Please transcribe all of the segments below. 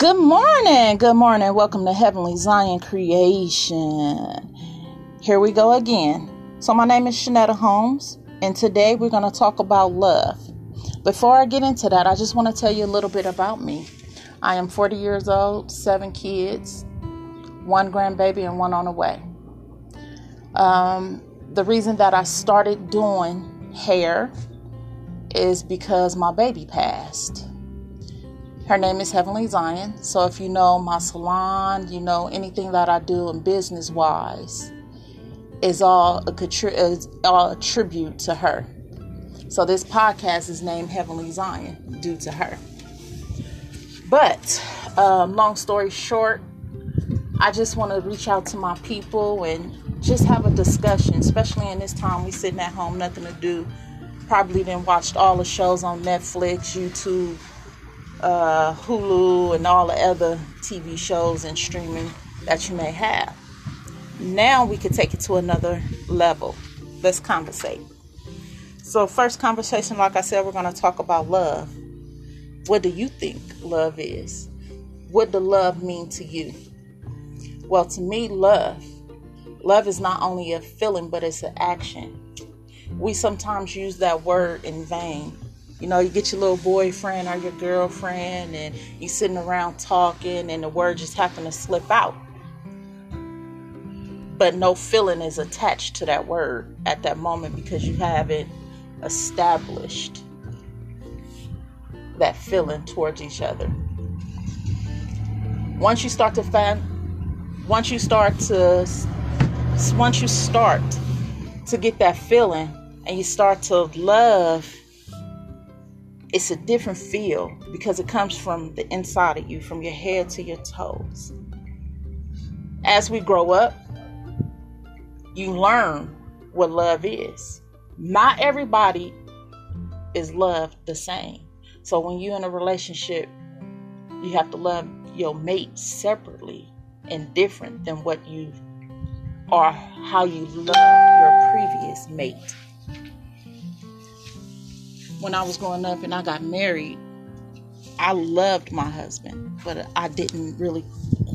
Good morning. Good morning. Welcome to Heavenly Zion Creation. Here we go again. So, my name is Shanetta Holmes, and today we're going to talk about love. Before I get into that, I just want to tell you a little bit about me. I am 40 years old, seven kids, one grandbaby, and one on the way. Um, the reason that I started doing hair is because my baby passed. Her name is Heavenly Zion. So if you know my salon, you know anything that I do in business wise is all a, is all a tribute to her. So this podcast is named Heavenly Zion due to her. But um, long story short, I just want to reach out to my people and just have a discussion, especially in this time we sitting at home, nothing to do probably didn't watched all the shows on Netflix, YouTube, uh, Hulu, and all the other TV shows and streaming that you may have. Now we could take it to another level. Let's conversate. So, first conversation, like I said, we're going to talk about love. What do you think love is? What does love mean to you? Well, to me, love. Love is not only a feeling, but it's an action we sometimes use that word in vain. You know, you get your little boyfriend or your girlfriend and you're sitting around talking and the word just happen to slip out. But no feeling is attached to that word at that moment because you haven't established that feeling towards each other. Once you start to find once you start to once you start to get that feeling and you start to love, it's a different feel because it comes from the inside of you, from your head to your toes. As we grow up, you learn what love is. Not everybody is loved the same. So when you're in a relationship, you have to love your mate separately and different than what you are how you love your previous mate when I was growing up and I got married, I loved my husband, but I didn't really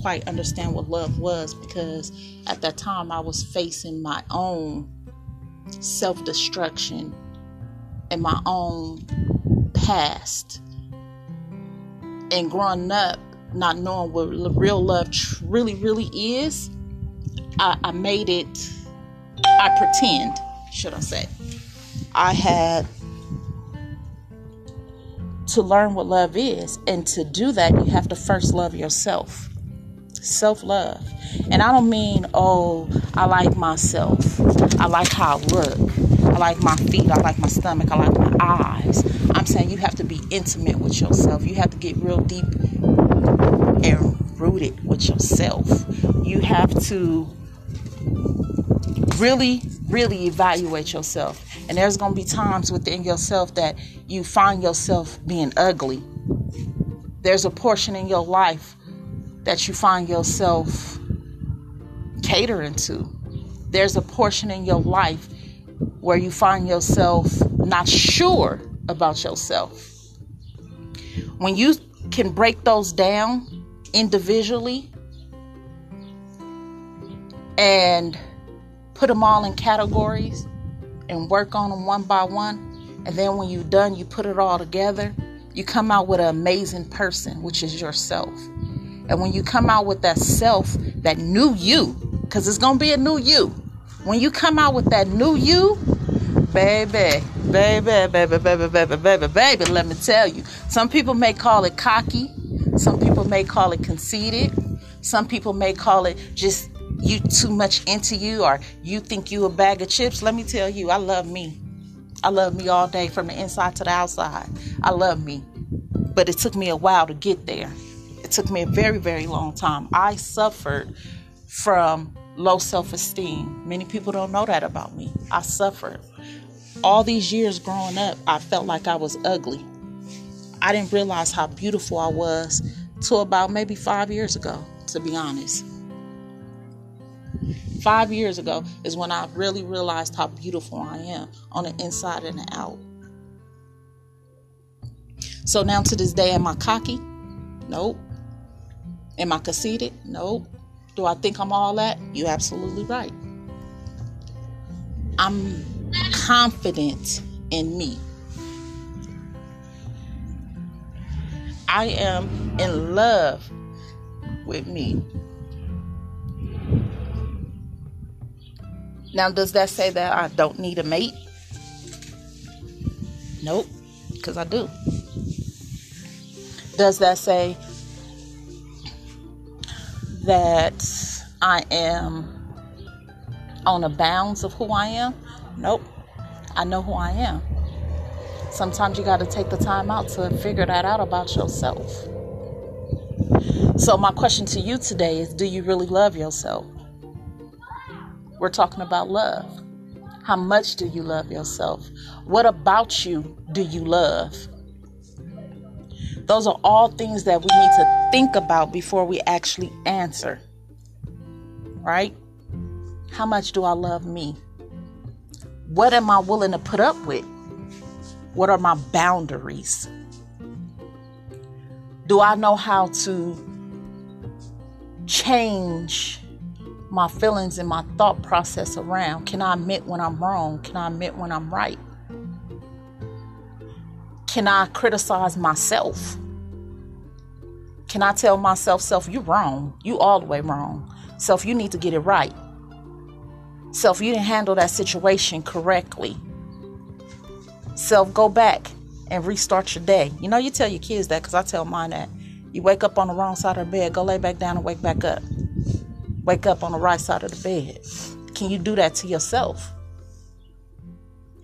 quite understand what love was because at that time I was facing my own self destruction and my own past. And growing up, not knowing what real love really, really is, I, I made it, I pretend, should I say. I had to learn what love is. And to do that, you have to first love yourself. Self love. And I don't mean, oh, I like myself. I like how I look. I like my feet. I like my stomach. I like my eyes. I'm saying you have to be intimate with yourself. You have to get real deep and rooted with yourself. You have to really, really evaluate yourself. And there's going to be times within yourself that you find yourself being ugly. There's a portion in your life that you find yourself catering to. There's a portion in your life where you find yourself not sure about yourself. When you can break those down individually and put them all in categories and work on them one by one. And then when you're done, you put it all together. You come out with an amazing person, which is yourself. And when you come out with that self, that new you, because it's going to be a new you. When you come out with that new you, baby, baby, baby, baby, baby, baby, baby, let me tell you. Some people may call it cocky. Some people may call it conceited. Some people may call it just you too much into you or you think you a bag of chips, let me tell you, I love me. I love me all day from the inside to the outside. I love me. But it took me a while to get there. It took me a very, very long time. I suffered from low self esteem. Many people don't know that about me. I suffered. All these years growing up, I felt like I was ugly. I didn't realize how beautiful I was till about maybe five years ago, to be honest five years ago is when I really realized how beautiful I am on the inside and the out. So now to this day, am I cocky? Nope. Am I conceited? No. Do I think I'm all that? You're absolutely right. I'm confident in me. I am in love with me. Now, does that say that I don't need a mate? Nope, because I do. Does that say that I am on the bounds of who I am? Nope. I know who I am. Sometimes you got to take the time out to figure that out about yourself. So, my question to you today is Do you really love yourself? We're talking about love. How much do you love yourself? What about you do you love? Those are all things that we need to think about before we actually answer. Right? How much do I love me? What am I willing to put up with? What are my boundaries? Do I know how to change my feelings and my thought process around? Can I admit when I'm wrong? Can I admit when I'm right? Can I criticize myself? Can I tell myself, self, you're wrong. You all the way wrong. Self, you need to get it right. Self, you didn't handle that situation correctly. Self, go back and restart your day. You know, you tell your kids that because I tell mine that. You wake up on the wrong side of the bed, go lay back down and wake back up. Wake up on the right side of the bed. Can you do that to yourself?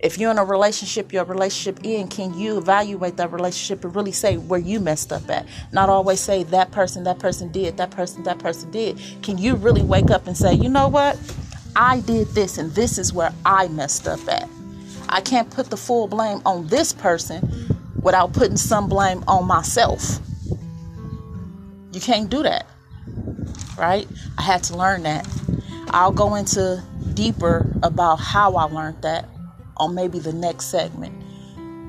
If you're in a relationship, your relationship in, can you evaluate that relationship and really say where you messed up at? Not always say that person, that person did, that person, that person did. Can you really wake up and say, you know what? I did this and this is where I messed up at. I can't put the full blame on this person without putting some blame on myself. You can't do that. Right? I had to learn that. I'll go into deeper about how I learned that on maybe the next segment.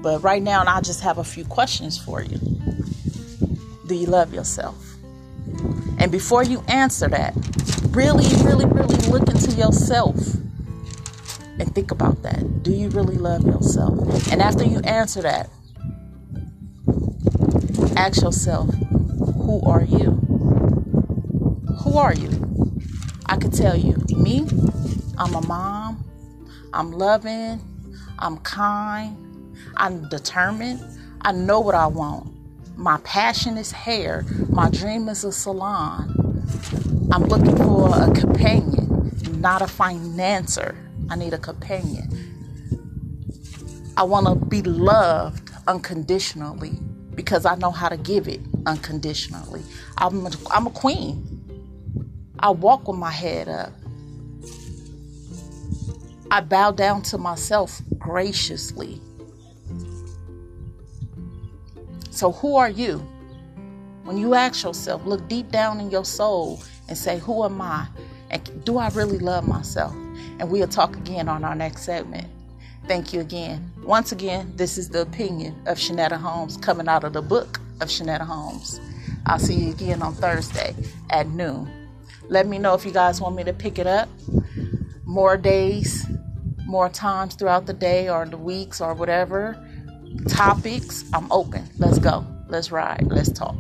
But right now, I just have a few questions for you. Do you love yourself? And before you answer that, really, really, really look into yourself and think about that. Do you really love yourself? And after you answer that, ask yourself, who are you? Who are you? I could tell you, me, I'm a mom, I'm loving, I'm kind, I'm determined, I know what I want. My passion is hair, my dream is a salon. I'm looking for a companion, not a financer. I need a companion. I want to be loved unconditionally because I know how to give it unconditionally. I'm a, I'm a queen. I walk with my head up. I bow down to myself graciously. So, who are you? When you ask yourself, look deep down in your soul and say, Who am I? And do I really love myself? And we'll talk again on our next segment. Thank you again. Once again, this is the opinion of Shanetta Holmes coming out of the book of Shanetta Holmes. I'll see you again on Thursday at noon. Let me know if you guys want me to pick it up more days, more times throughout the day or the weeks or whatever. Topics, I'm open. Let's go. Let's ride. Let's talk.